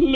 And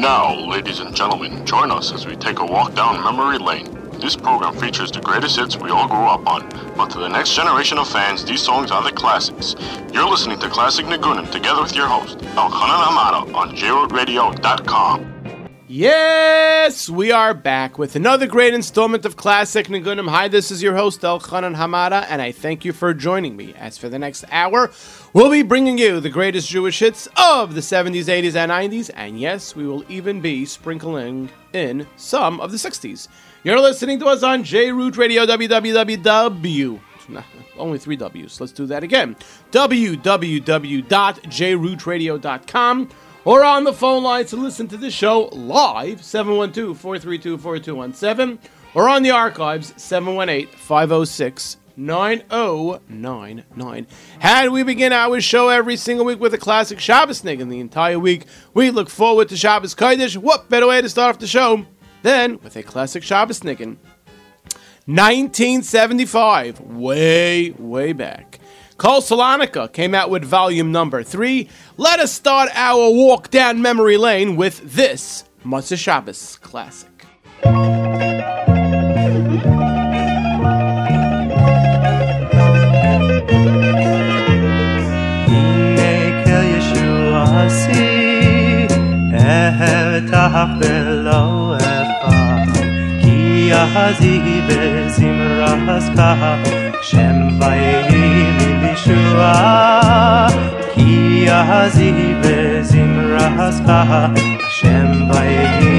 now, ladies and gentlemen, join us as we take a walk down memory lane. This program features the greatest hits we all grew up on, but to the next generation of fans, these songs are the classics. You're listening to Classic Nagunim together with your host, Elchanan Hamada, on JRootRadio.com. Yes, we are back with another great installment of Classic Nagunim. Hi, this is your host, Elchanan Hamada, and I thank you for joining me. As for the next hour, we'll be bringing you the greatest Jewish hits of the 70s, 80s, and 90s, and yes, we will even be sprinkling in some of the 60s. You're listening to us on JRoot Radio, www. Only three W's. Let's do that again. www.jrootradio.com or on the phone line to listen to the show live 712 432 4217 or on the archives 718 506 9099. And we begin our show every single week with a classic Shabbos niggun. The entire week we look forward to Shabbos Kodesh. What better way to start off the show than with a classic Shabbos niggun? 1975, way, way back. Kol Salonika came out with volume number three. Let us start our walk down memory lane with this Motzei Shabbos classic. יחזי בזמרסך שם ויהי לישועה כי יחזי בזמרסך שם ויהי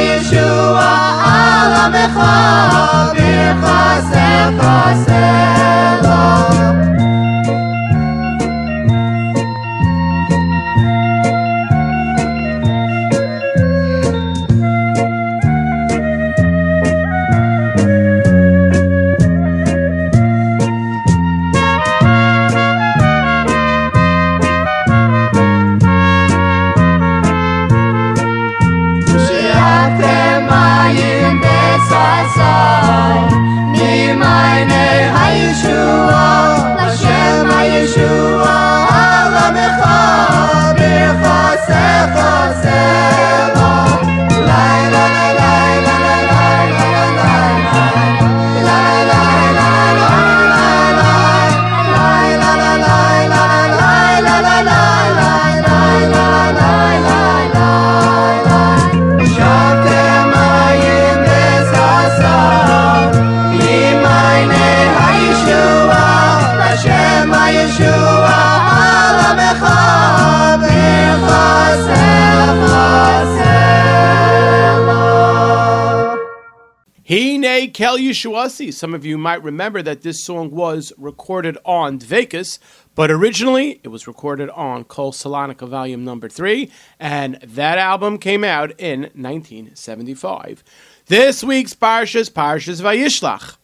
ha-Yeshua Alamecha bircha sela Kel Yeshuasi. Some of you might remember that this song was recorded on Dvekas, but originally it was recorded on Kol Salonika Volume Number Three, and that album came out in 1975. This week's Parshas Parshas Vayishlach.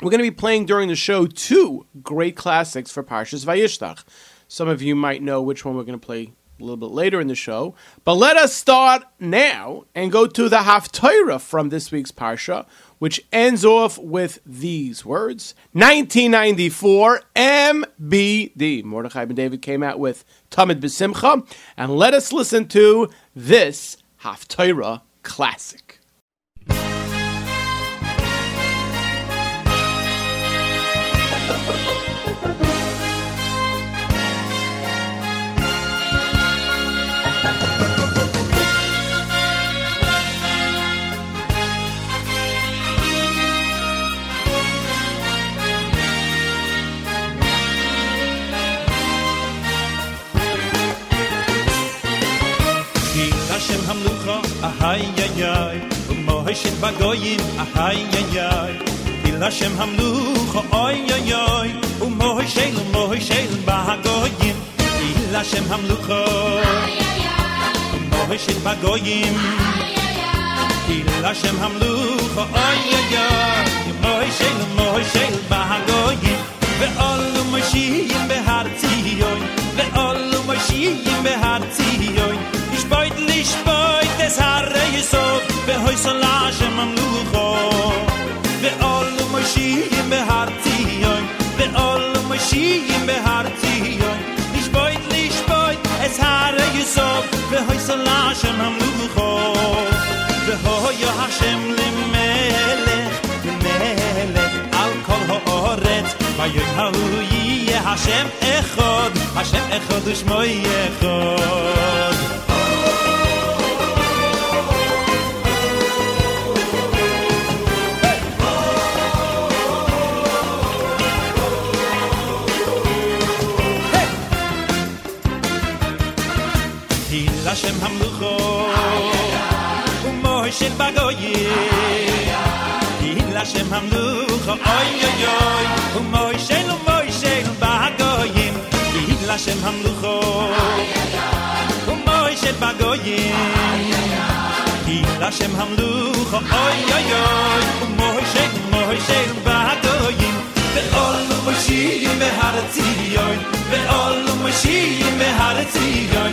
We're going to be playing during the show two great classics for Parshas Vayishlach. Some of you might know which one we're going to play a little bit later in the show. But let us start now and go to the Haftarah from this week's Parsha, which ends off with these words 1994 MBD. Mordechai ben David came out with Tamid B'Simcha. And let us listen to this Haftarah classic. ay ya ya um mo hishit ba goyim ay ya ya il shem ham lu kho ay ya ya um mo el mo hishel um um ba goyim il shem ham um ay kho ay hishit ba goyim il shem ham kho ay ya ya um mo el bagoyim ba goyim ve all mo shiyim be hartiyoy ve all mo be oi so lage mam lugo be all be harti ve be all be harti yon nich boyt nich boyt es hare ge so. Be hoy so lage mam lugo be ho hashem le mele mele. Al kol ho oret ba yo hashem echod. Hashem echod shmoy echod. Hashem hamlucho. Umoy shel bagoyim Hil Hashem hamlucho. Oy oy oy. Umoy shel umoy shel bagoyim. Hil Hashem hamlucho. Umoy shel bagoyim. Hil Hashem hamlucho. Oy oy oy. Umoy shel umoy shel bagoyim. Ve'ol u'moshiyim behar tziyon Ve'ol u'moshiyim behar tziyon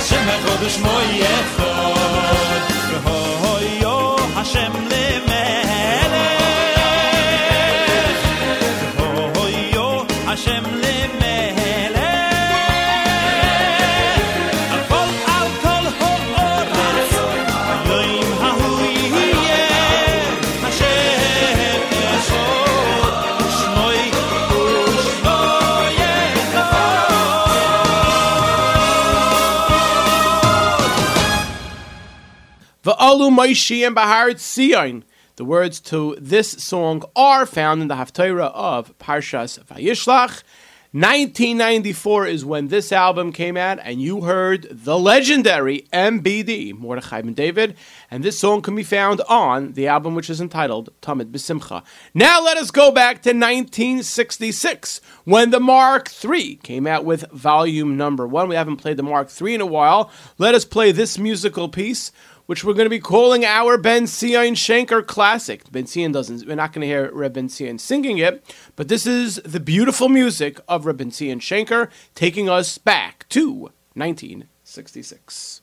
Hashem echod ushmoy echod Ho ho ho Hashem Maishi and. The words to this song are found in the Haftarah of Parshas Vayishlach. 1994 is when this album came out, and you heard the legendary MBD, Mordechai Ben David, and this song can be found on the album which is entitled Tamid B'Simcha. Now let us go back to 1966 when the Mark III came out with volume number one. We haven't played the Mark III in a while. Let us play this musical piece which we're going to be calling our Ben Zion Shenker classic. Ben Zion doesn't, we're not going to hear Reb Ben Zion singing it, but this is the beautiful music of Reb Ben Zion Shenker taking us back to 1966.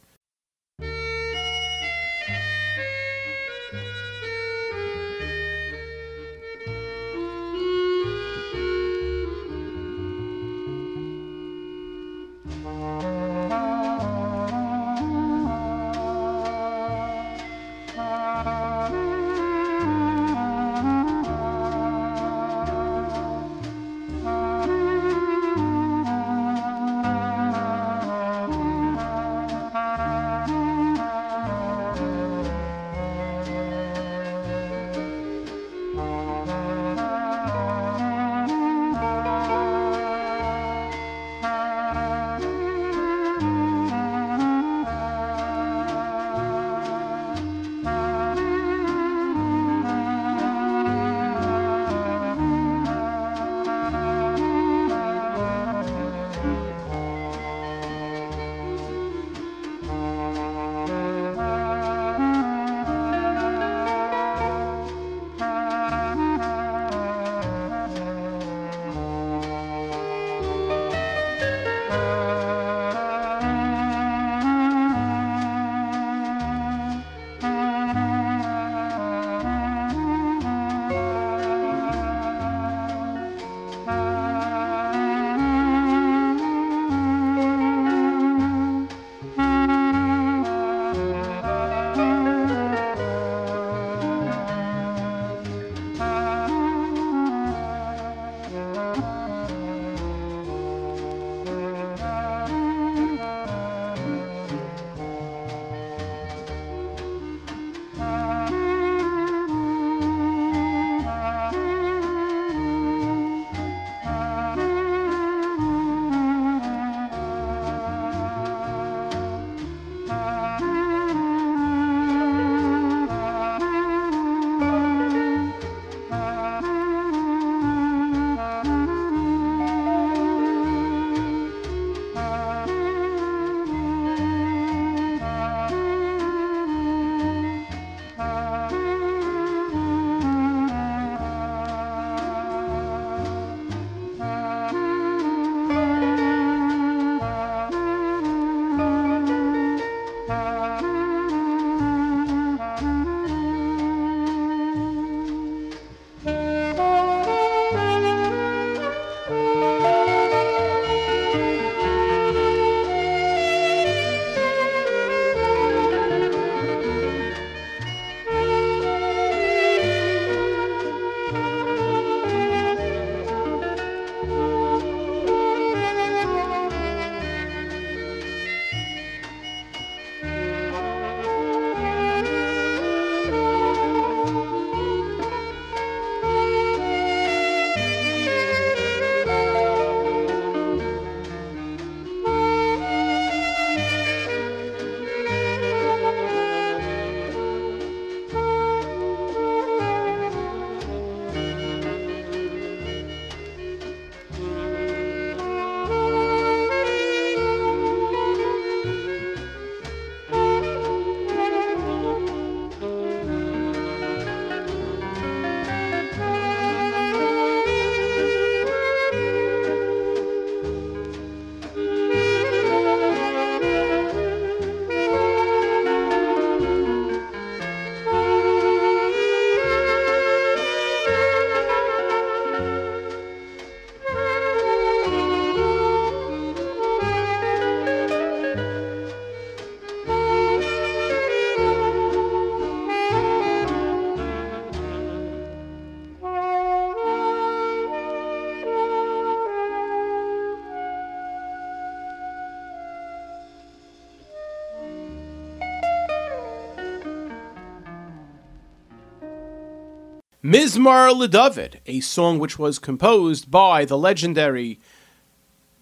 Mizmor LeDavid, a song which was composed by the legendary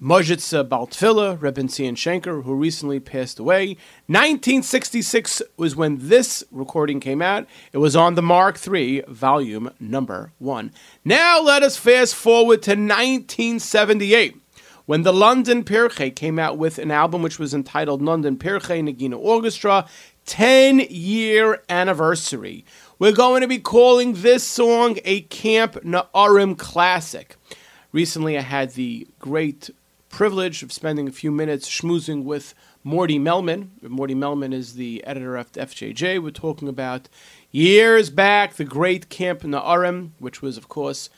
Modzitz Baltfila, Rebin Shenker, who recently passed away. 1966 was when this recording came out. It was on the Mark III, volume number one. Now let us fast forward to 1978 when the London Pirchei came out with an album which was entitled London Pirchei Nagina Orchestra 10 year anniversary. We're going to be calling this song a Camp Na'arim classic. Recently, I had the great privilege of spending a few minutes schmoozing with Morty Melman. Morty Melman is the editor of FJJ. We're talking about years back the great Camp Na'arim, which was, of course,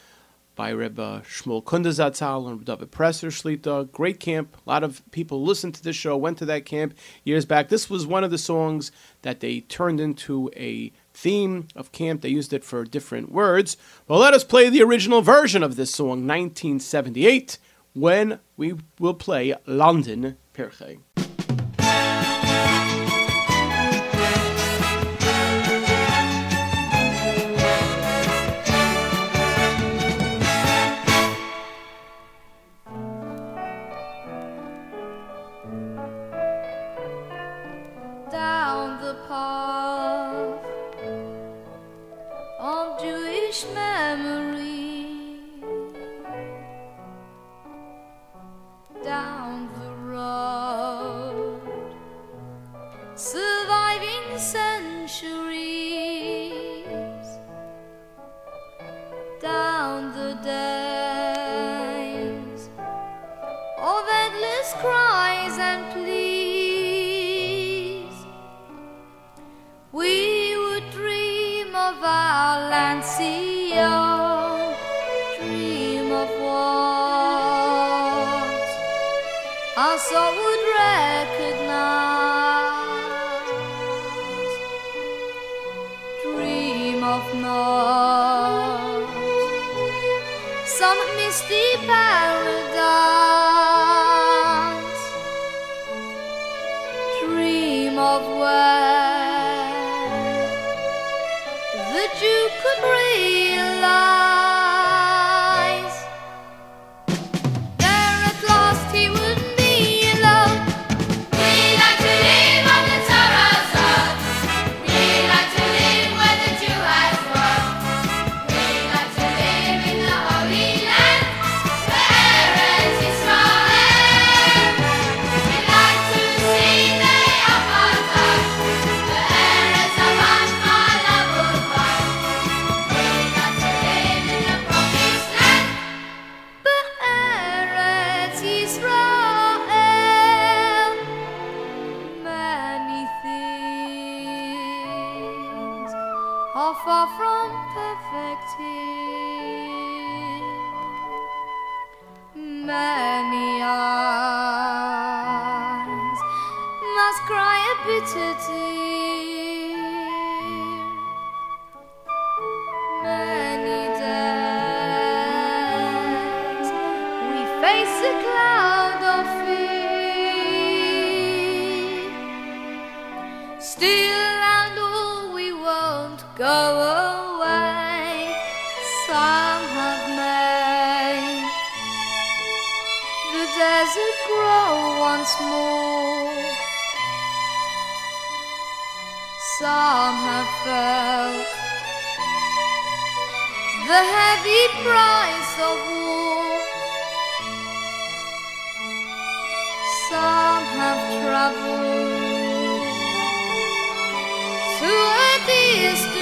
by Rebbe Shmuel Kunda zatzal and David Presser Shlita. Great camp. A lot of people listened to this show, went to that camp years back. This was one of the songs that they turned into a theme of camp. They used it for different words. Well, let us play the original version of this song, 1978, when we will play London Pirchei. The days Still and all we won't go away. Some have made the desert grow once more. Some have felt the heavy price of war. Some have traveled to a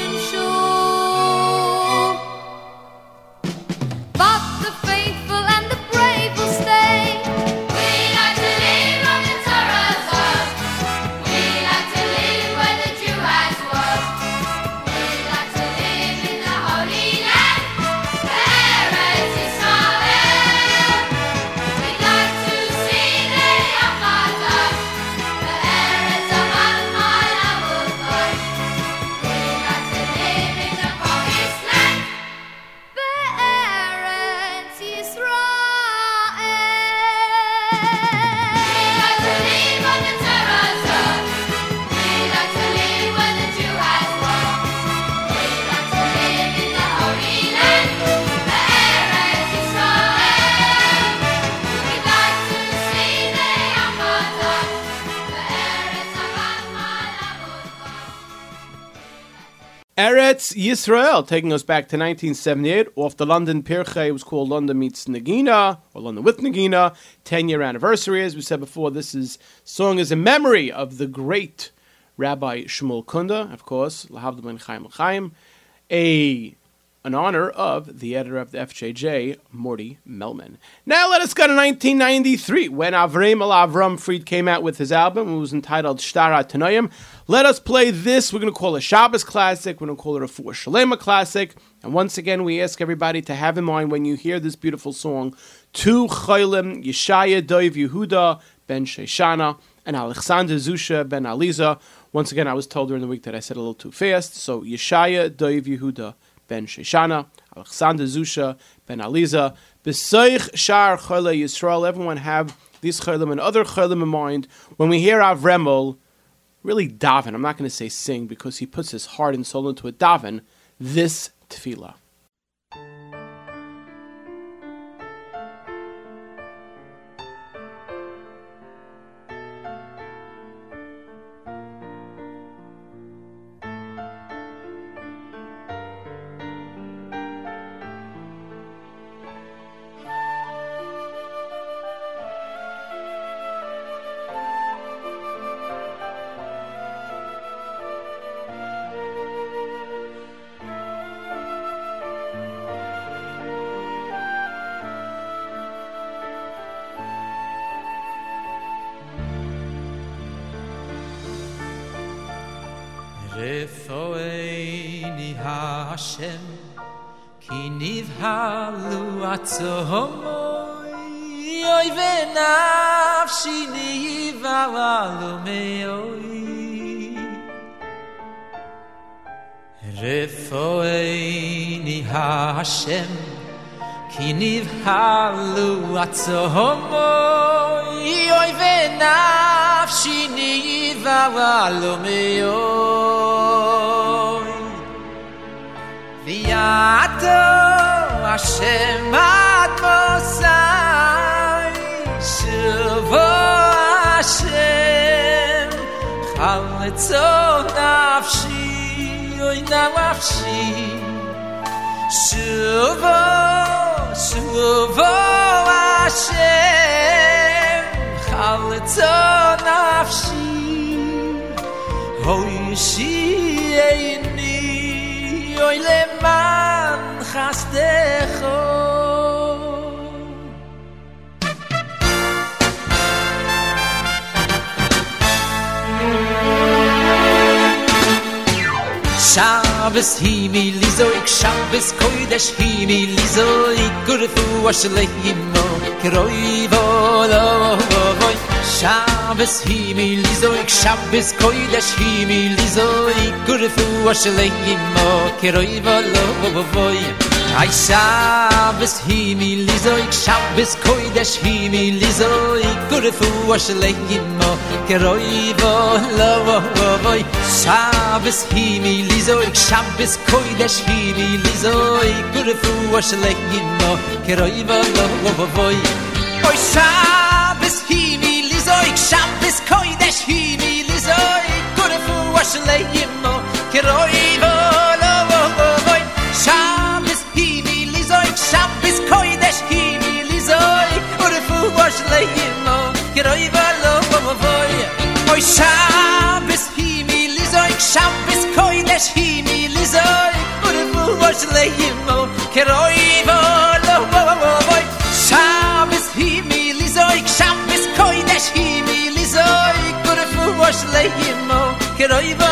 Eretz Yisrael, taking us back to 1978, off the London Pirchei. It was called London Meets Nagina, or London with Nagina. 10 year anniversary, as we said before. This is song is a memory of the great Rabbi Shmuel Kunda, of course, Lahavdil Ben Chaim Chaim, a an honor of the editor of the FJJ, Morty Melman. Now let us go to 1993 when Avremel Avram Fried came out with his album. It was entitled Shtara Tanoyim. Let us play this. We're going to call it a Shabbos classic. We're going to call it a Refuah Shleimah classic. And once again, we ask everybody to have in mind when you hear this beautiful song, two Chaylim, Yeshaya Doiv Yehuda ben Sheshana, and Alexander Zusha ben Aliza. Once again, I was told during the week that I said a little too fast. So Yeshaya Doiv Yehuda ben Sheshana, Alexander Zusha ben Aliza, Besoich Shar Chayla Yisrael. Everyone have these Chaylim and other Chaylim in mind. When we hear Avremel, really daven, I'm not going to say sing because he puts his heart and soul into a daven, this tefillah. so homo i oi venaf shini va valo via viato a shema kosai shvo a shem khaletso nafshi oi nafshi. Shvo shvo Hashem Chaletzo nafshi Hoi shi eini Hoi leman chastecho. Shabbos hi mi lizo ik Shabbos koidesh hi mi lizo ik Gurfu wa shalei imo roi vo lo vo vo shabes hi mi li ik shabes koi da mi li ik gur fu a shle mo kroi vo lo vo vo vo shabes hi mi li ik shabes koi da mi li ik gur fu a shle mo keroy vo lo vo voy shabes hi mi lizo ik shabes koy hi mi lizo ik gure fu wash le gin mo geroy vo lo voy oy shabes hi mi lizo ik shabes koy hi mi lizo ik gure fu wash le gin mo geroy vo lo voy shabes hi mi lizo ik shabes koy hi mi lizo ik gure fu wash le gin mo vo koi shabes hi mi lizoy shab es koi des hi mi lizoy ur mu vos leymo keroy vo lo vo vo vo. Shabes hi mi lizoy shab es koi des hi mi lizoy ur mu vos leymo keroy vo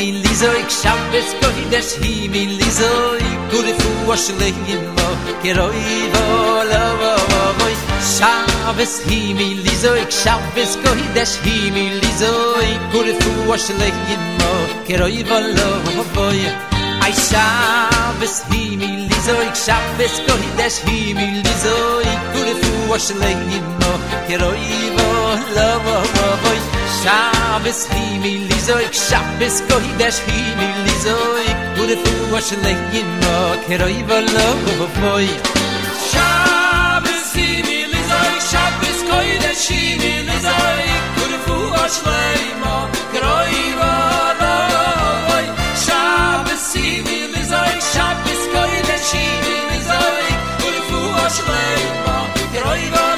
mi lizo ik shabes ko hi hi mi lizo ik gut fu wash le hi mo quiero i vola vo vo shabes hi mi lizo ik shabes ko hi hi mi lizo ik fu wash le mo quiero vola vo vo shabes hi mi lizo ik shabes ko hi hi mi lizo ik fu wash le mo quiero vola vo vo Shabbos hi mi lizoik Shabbos kohidesh hi mi lizoik. Gure fu ashleim mo Keroi vo lo vo voi. Shabbos hi mi lizoik Shabbos hi mi lizoik. Gure fu ashleim mo Keroi vo lo Shabbos hi mi lizoik Shabbos hi mi lizoik. Mo vo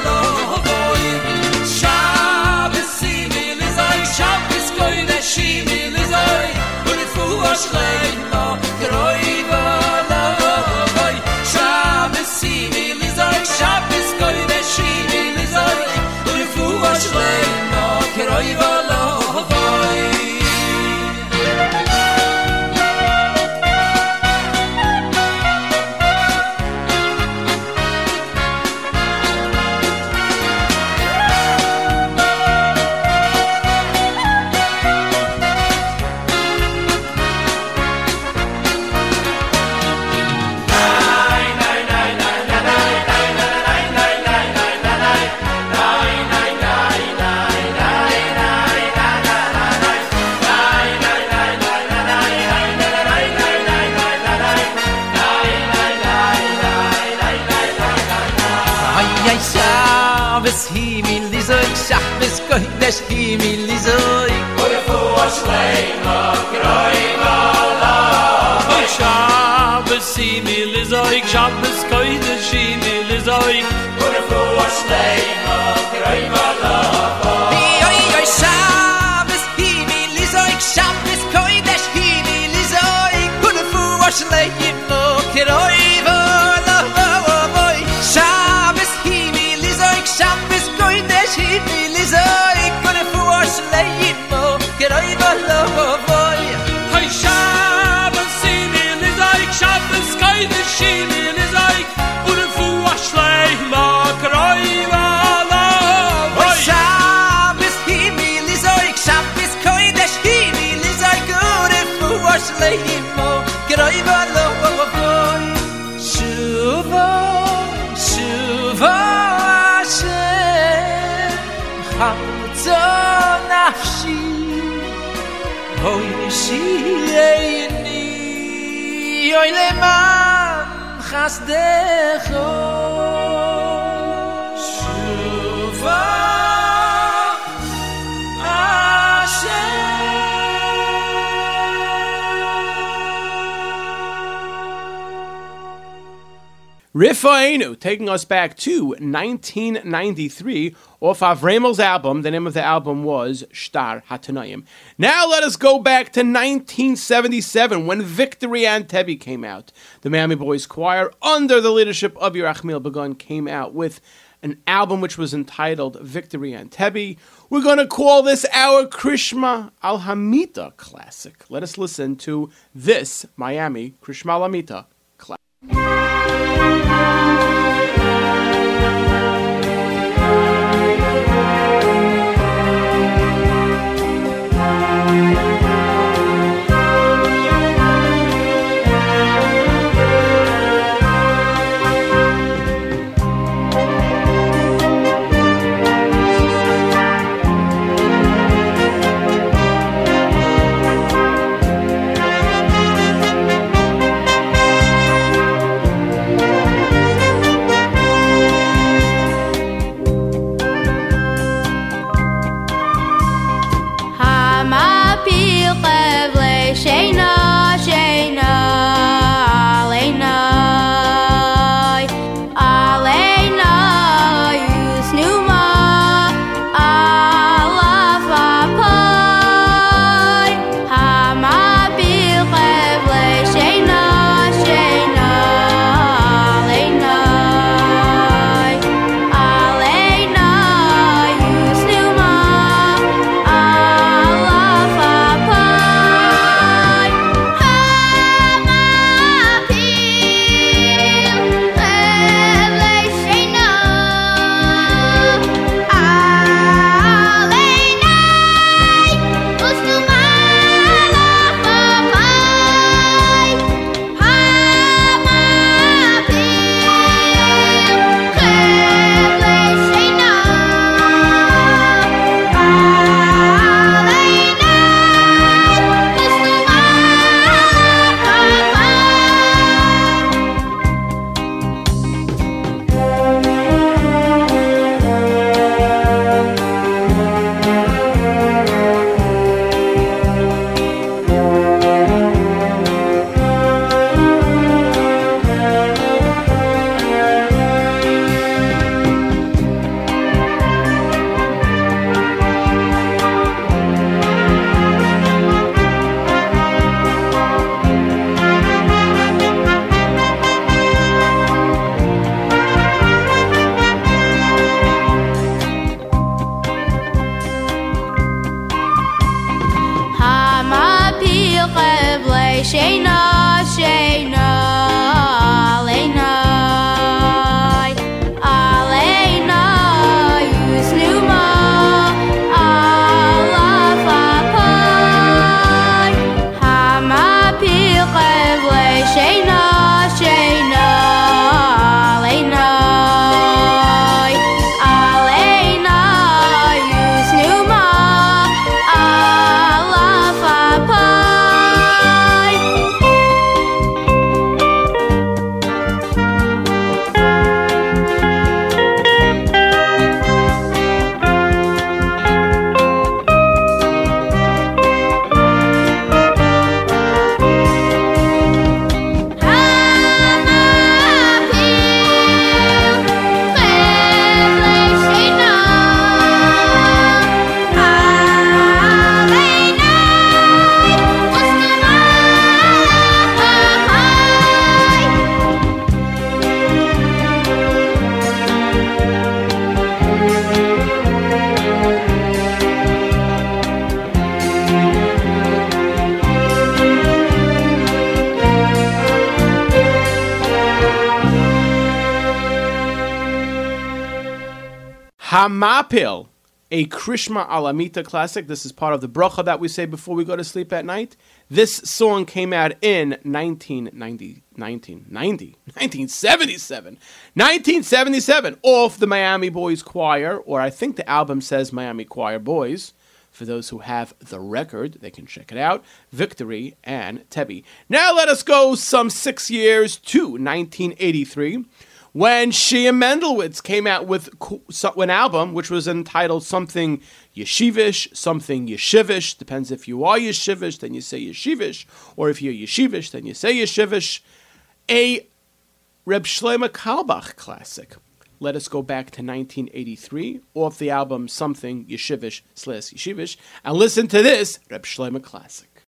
Oy נא קרויגלע lizoy shach bis kodesh ki mi lizoy kol fo shleima kroima la. Shab si mi lizoy shab bis kodesh ki mi lizoy kol fo shleima kroima la. Oy oy shab si mi lizoy shab bis kodesh ki mi lizoy kol Shiyeini Yoy leman Chas Rifainu, taking us back to 1993 off Avremel's album. The name of the album was Shtar Hatanayim. Now let us go back to 1977 when Victory and Antebi came out. The Miami Boys Choir, under the leadership of Yerachmiel Begun, came out with an album which was entitled Victory and Antebi. We're going to call this our Krishma Alhamita classic. Let us listen to this Miami Krishma Alhamita Hamapil, a Krishma Alamita classic. This is part of the bracha that we say before we go to sleep at night. This song came out in 1990, 1990, 1977. 1977 off the Miami Boys Choir, or I think the album says Miami Choir Boys. For those who have the record, they can check it out. Victory and Tebby. Now let us go some six years to 1983 when Shia Mendelowitz came out with an album which was entitled something yeshivish, something yeshivish. Depends if you are yeshivish, then you say yeshivish, or if you're yeshivish, then you say yeshivish. A Reb Shlomo Carlebach classic. Let us go back to 1983 off the album Something Yeshivish slash Yeshivish and listen to this Reb Shlomo classic.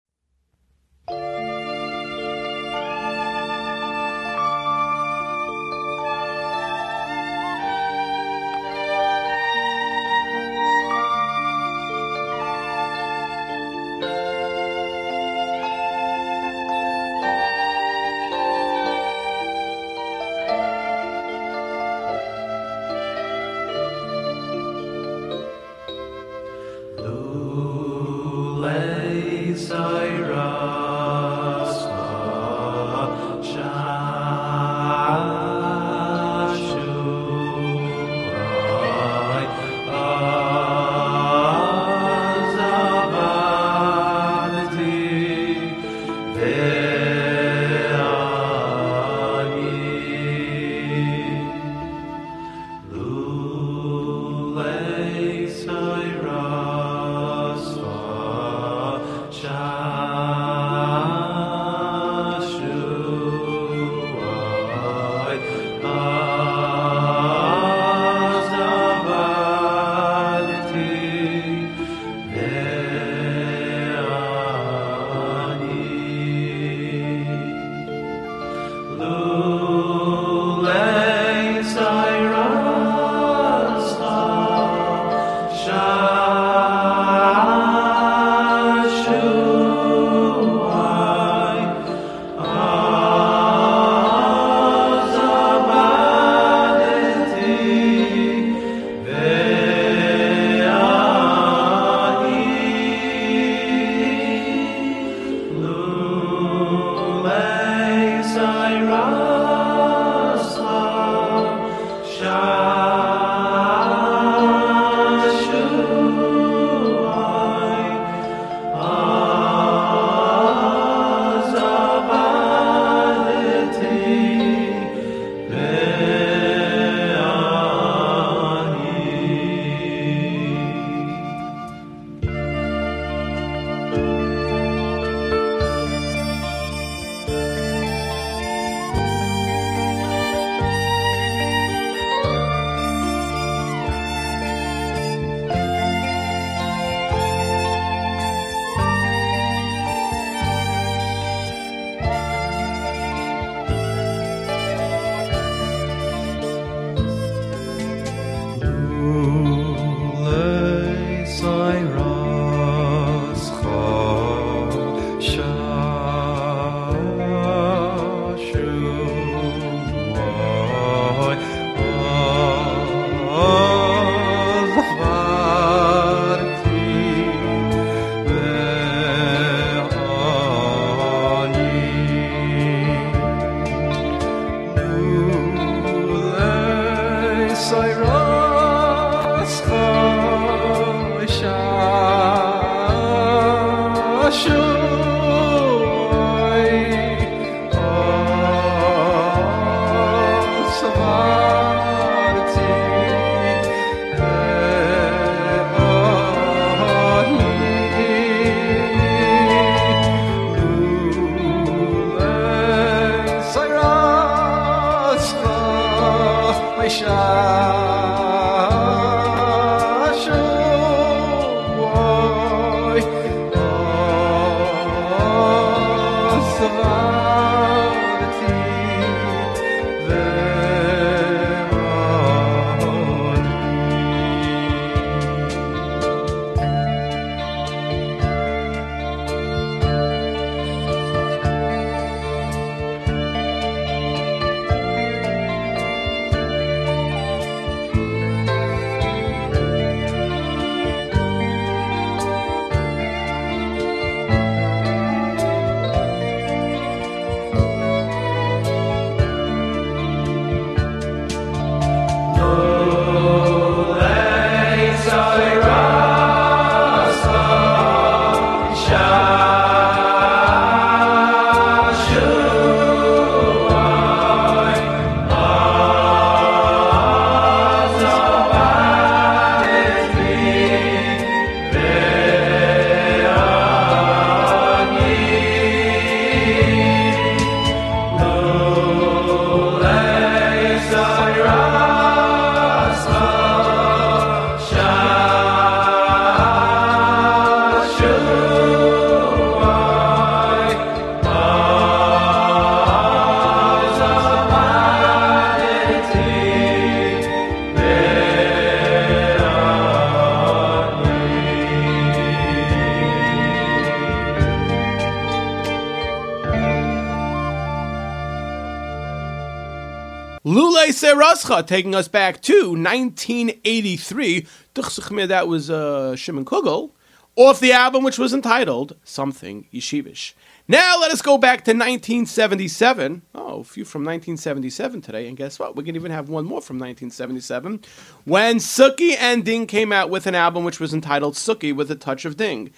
Lule Serascha taking us back to 1983. That was uh, Shimon Kugel, off the album which was entitled Something Yeshivish. Now let us go back to 1977. Oh, a few from 1977 today, and guess what? We can even have one more from 1977 when Suki and Ding came out with an album which was entitled Suki with a Touch of Ding.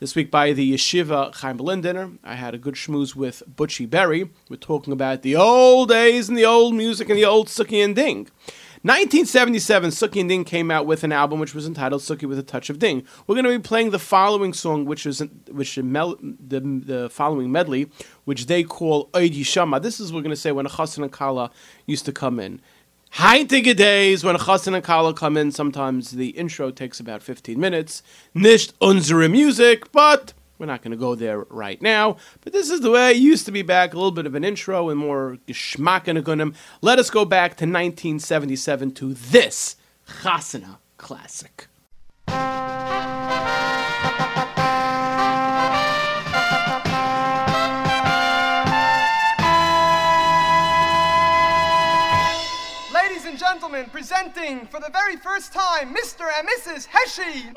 This week by the Yeshiva Chaim Berlin dinner, I had a good schmooze with Butchie Berry. We're talking about the old days and the old music and the old Suki and Ding. 1977, Suki and Ding came out with an album which was entitled Suki with a Touch of Ding. We're going to be playing the following song, which is which the, the, following medley, which they call Oidi Shama. This is what we're going to say when a Chassan and Kala used to come in. Heintige days when Chassan and Kala come in, sometimes the intro takes about 15 minutes. Nicht unsere Music, but we're not going to go there right now. But this is the way it used to be back, a little bit of an intro and more geschmack and a gunim. Let us go back to 1977 to this Chasana classic. Gentlemen, presenting for the very first time Mr. and Mrs. Heshy.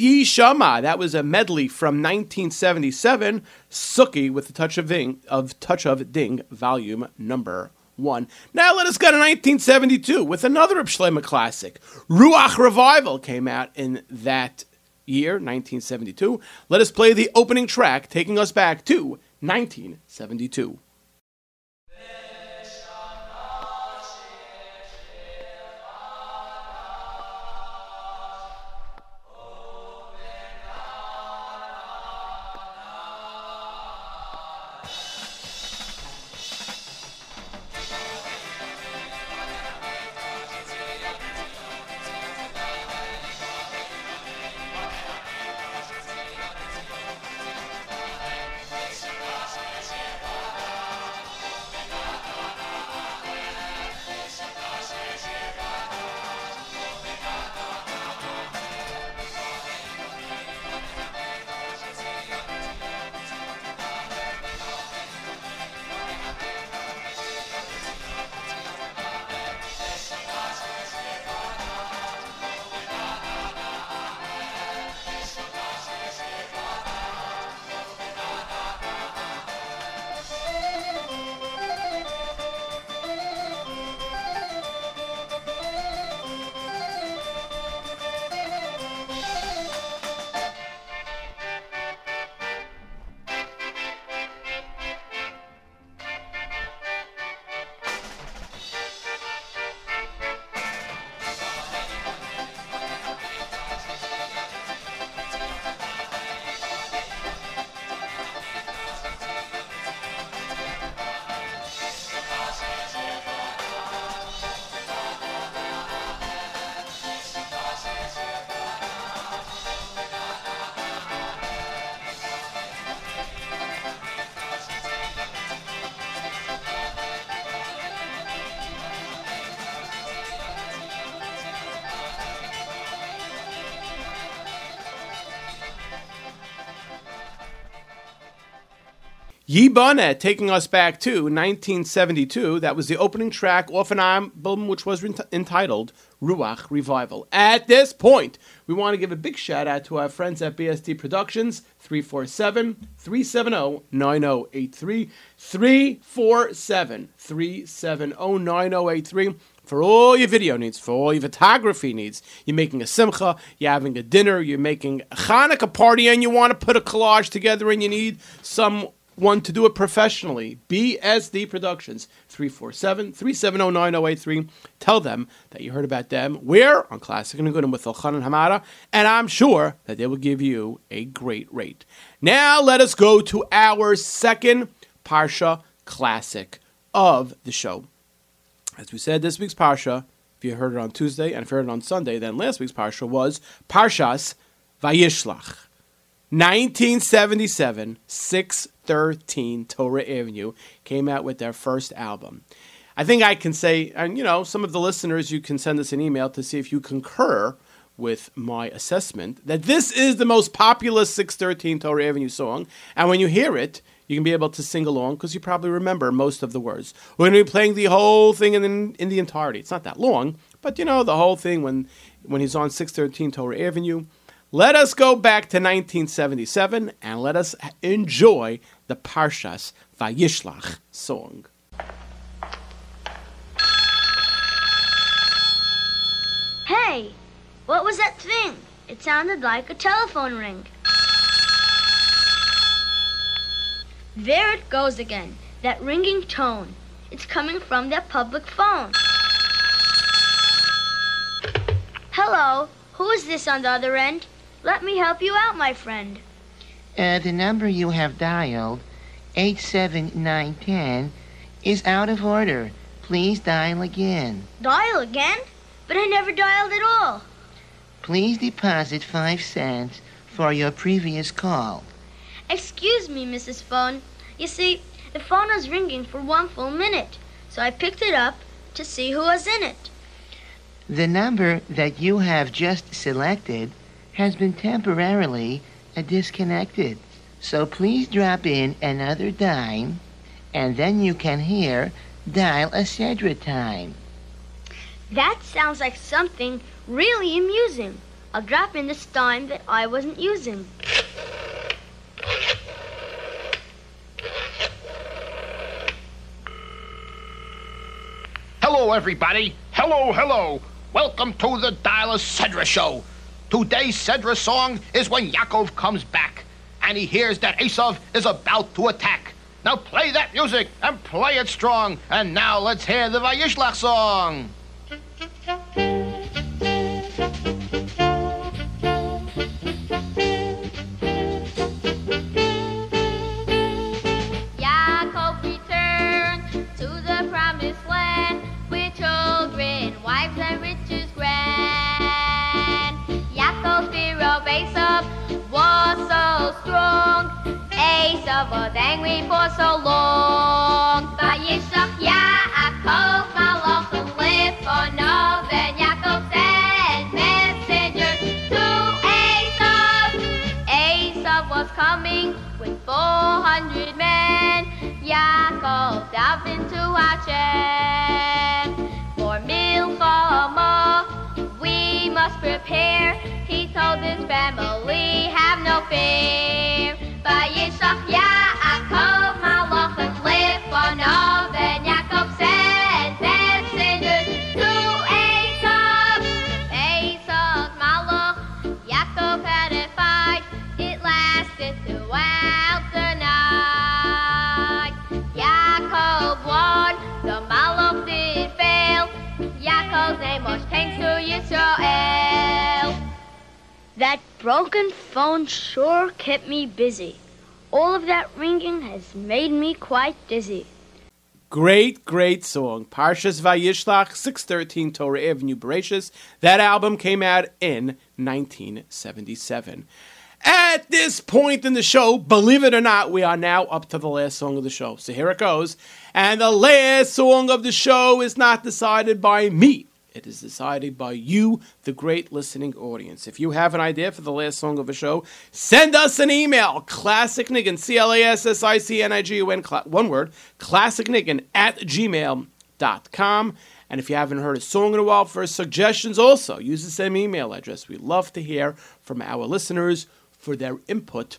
Ye Shama. That was a medley from 1977. Suki with a touch of ding of touch of ding, volume number one. Now let us go to 1972 with another Reb classic. Ruach Revival came out in that year, 1972. Let us play the opening track, taking us back to 1972. Yibane taking us back to 1972. That was the opening track off an album which was rent- entitled Ruach Revival. At this point, we want to give a big shout out to our friends at BSD Productions 347 370 9083. 347 370 9083 for all your video needs, for all your photography needs. You're making a simcha, you're having a dinner, you're making a Hanukkah party, and you want to put a collage together, and you need someone to do it professionally. BSD Productions, 347 370 9083. Tell them that you heard about them. We're On Classic and Good with Elchanan Hamada, and I'm sure that they will give you a great rate. Now, let us go to our second Parsha classic of the show. As we said, this week's Parsha, if you heard it on Tuesday and if you heard it on Sunday, then last week's Parsha was Parshas Vayishlach. 1977, 613 Torah Avenue came out with their first album. I think I can say, and you know, some of the listeners, you can send us an email to see if you concur with my assessment that this is the most popular 613 Torah Avenue song. And when you hear it, you can be able to sing along because you probably remember most of the words. We're going to be playing the whole thing in, in the entirety. It's not that long, but you know, the whole thing when, when he's on 613 Torah Avenue. Let us go back to 1977 and let us enjoy the Parshas Vayishlach song. Hey, what was that thing? It sounded like a telephone ring. There it goes again, that ringing tone. It's coming from that public phone. Hello, who is this on the other end? Let me help you out, my friend. Uh, the number you have dialed, 87910, is out of order. Please dial again. Dial again? But I never dialed at all. Please deposit 5 cents for your previous call. Excuse me, Mrs. Phone. You see, the phone was ringing for one full minute, so I picked it up to see who was in it. The number that you have just selected has been temporarily disconnected. So please drop in another dime, and then you can hear dial a Cedra time. That sounds like something really amusing. I'll drop in this dime that I wasn't using. Hello, everybody. Hello, hello. Welcome to the Dial a Cedra Show. Today's Cedra song is when Yaakov comes back and he hears that Esav is about to attack. Now play that music and play it strong. And now let's hear the Vayishlach song. Esav was angry for so long. Vayishlach Yaakov malachim lefonov, and Yaakov sent messengers to Esav. Esav was coming with 400 men. Yaakov dived into Hashem. For Milchama, we must prepare. Broken phone sure kept me busy. All of that ringing has made me quite dizzy. Great, great song. Parshas Vayishlach, 613 Torah Avenue, Bereshis. That album came out in 1977. At this point in the show, believe it or not, we are now up to the last song of the show. So here it goes. And the last song of the show is not decided by me. It is decided by you, the great listening audience. If you have an idea for the last song of a show, send us an email. Classic Nigun, C L A S S I C N I G U N, one word, classicnigun at gmail.com. And if you haven't heard a song in a while, for suggestions also, use the same email address. We love to hear from our listeners for their input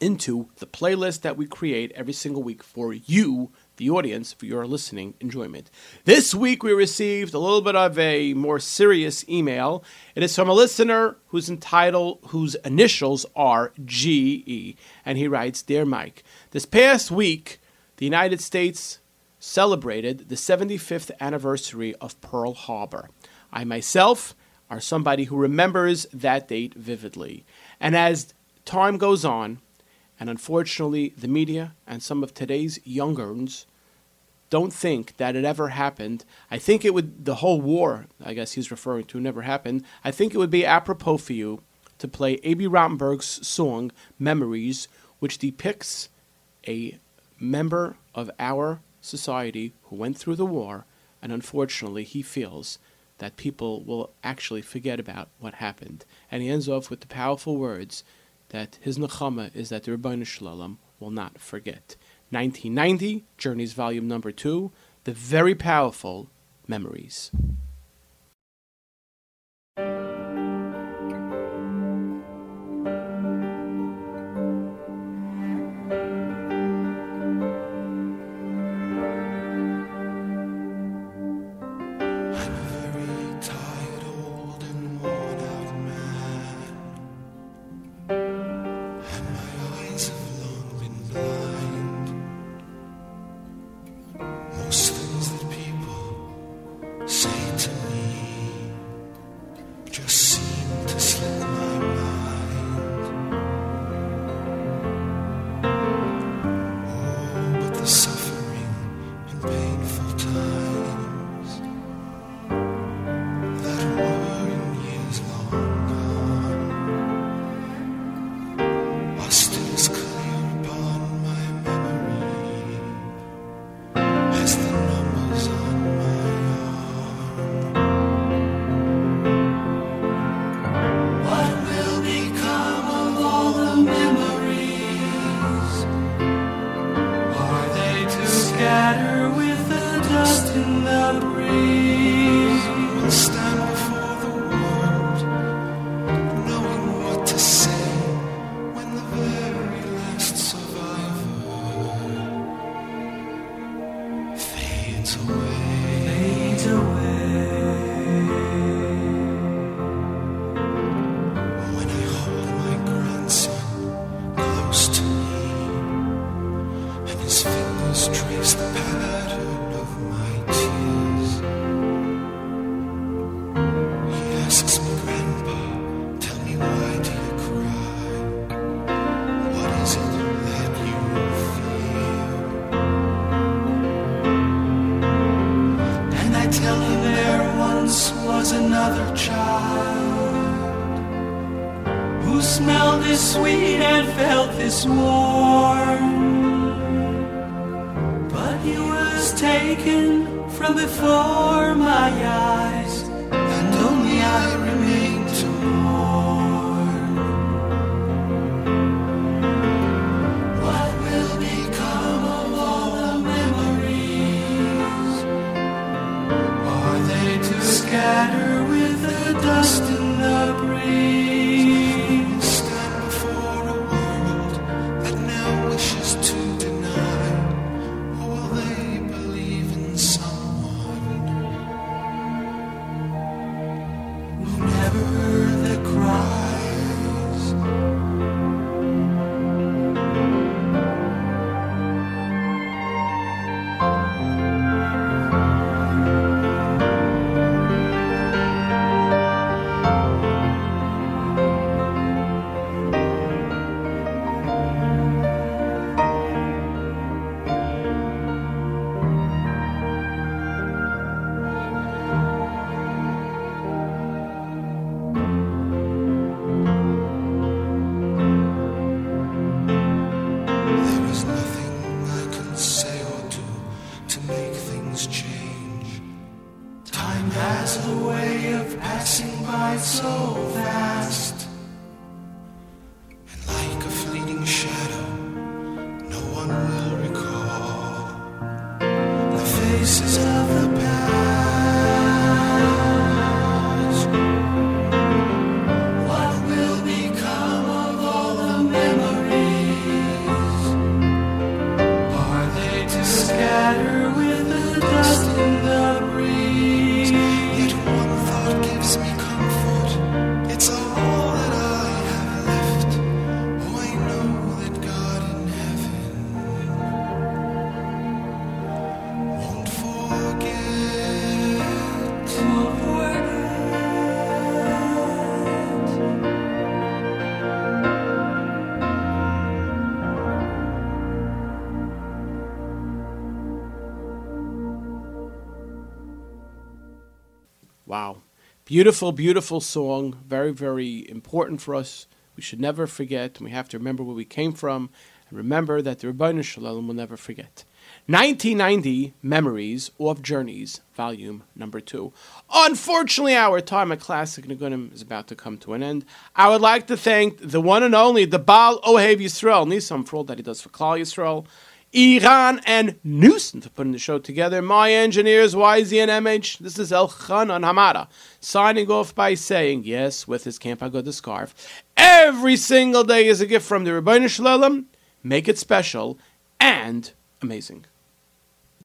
into the playlist that we create every single week for you, the audience, for your listening enjoyment. This week we received a little bit of a more serious email. It is from a listener whose entitled whose initials are GE, and he writes, "Dear Mike, this past week the United States celebrated the 75th anniversary of Pearl Harbor. I myself are somebody who remembers that date vividly. And as time goes on, and unfortunately the media and some of today's youngerns don't think that it ever happened. I think it would, the whole war, I guess he's referring to, never happened. I think it would be apropos for you to play Abie Rotenberg's song, Memories, which depicts a member of our society who went through the war, and unfortunately he feels that people will actually forget about what happened. And he ends off with the powerful words that his nechama is that the Ribono Shel Olam will not forget. 1990, Journeys Volume Number 2, the very powerful Memories. Beautiful, beautiful song. Very, very important for us. We should never forget, and we have to remember where we came from, and remember that the Ribono Shel Olam will never forget. 1990 Memories of Journeys, Volume Number 2. Unfortunately, our time at Classic Nigunim is about to come to an end. I would like to thank the one and only, the Baal Ohev Yisrael, Nisam, for all that he does for Klal Yisrael. Iran and Newson for putting the show together. My engineers, YZ and MH. This is Elchanan Hamada signing off by saying, yes, with his Camp Agudah scarf, every single day is a gift from the Ribono Shel Olam. Make it special and amazing.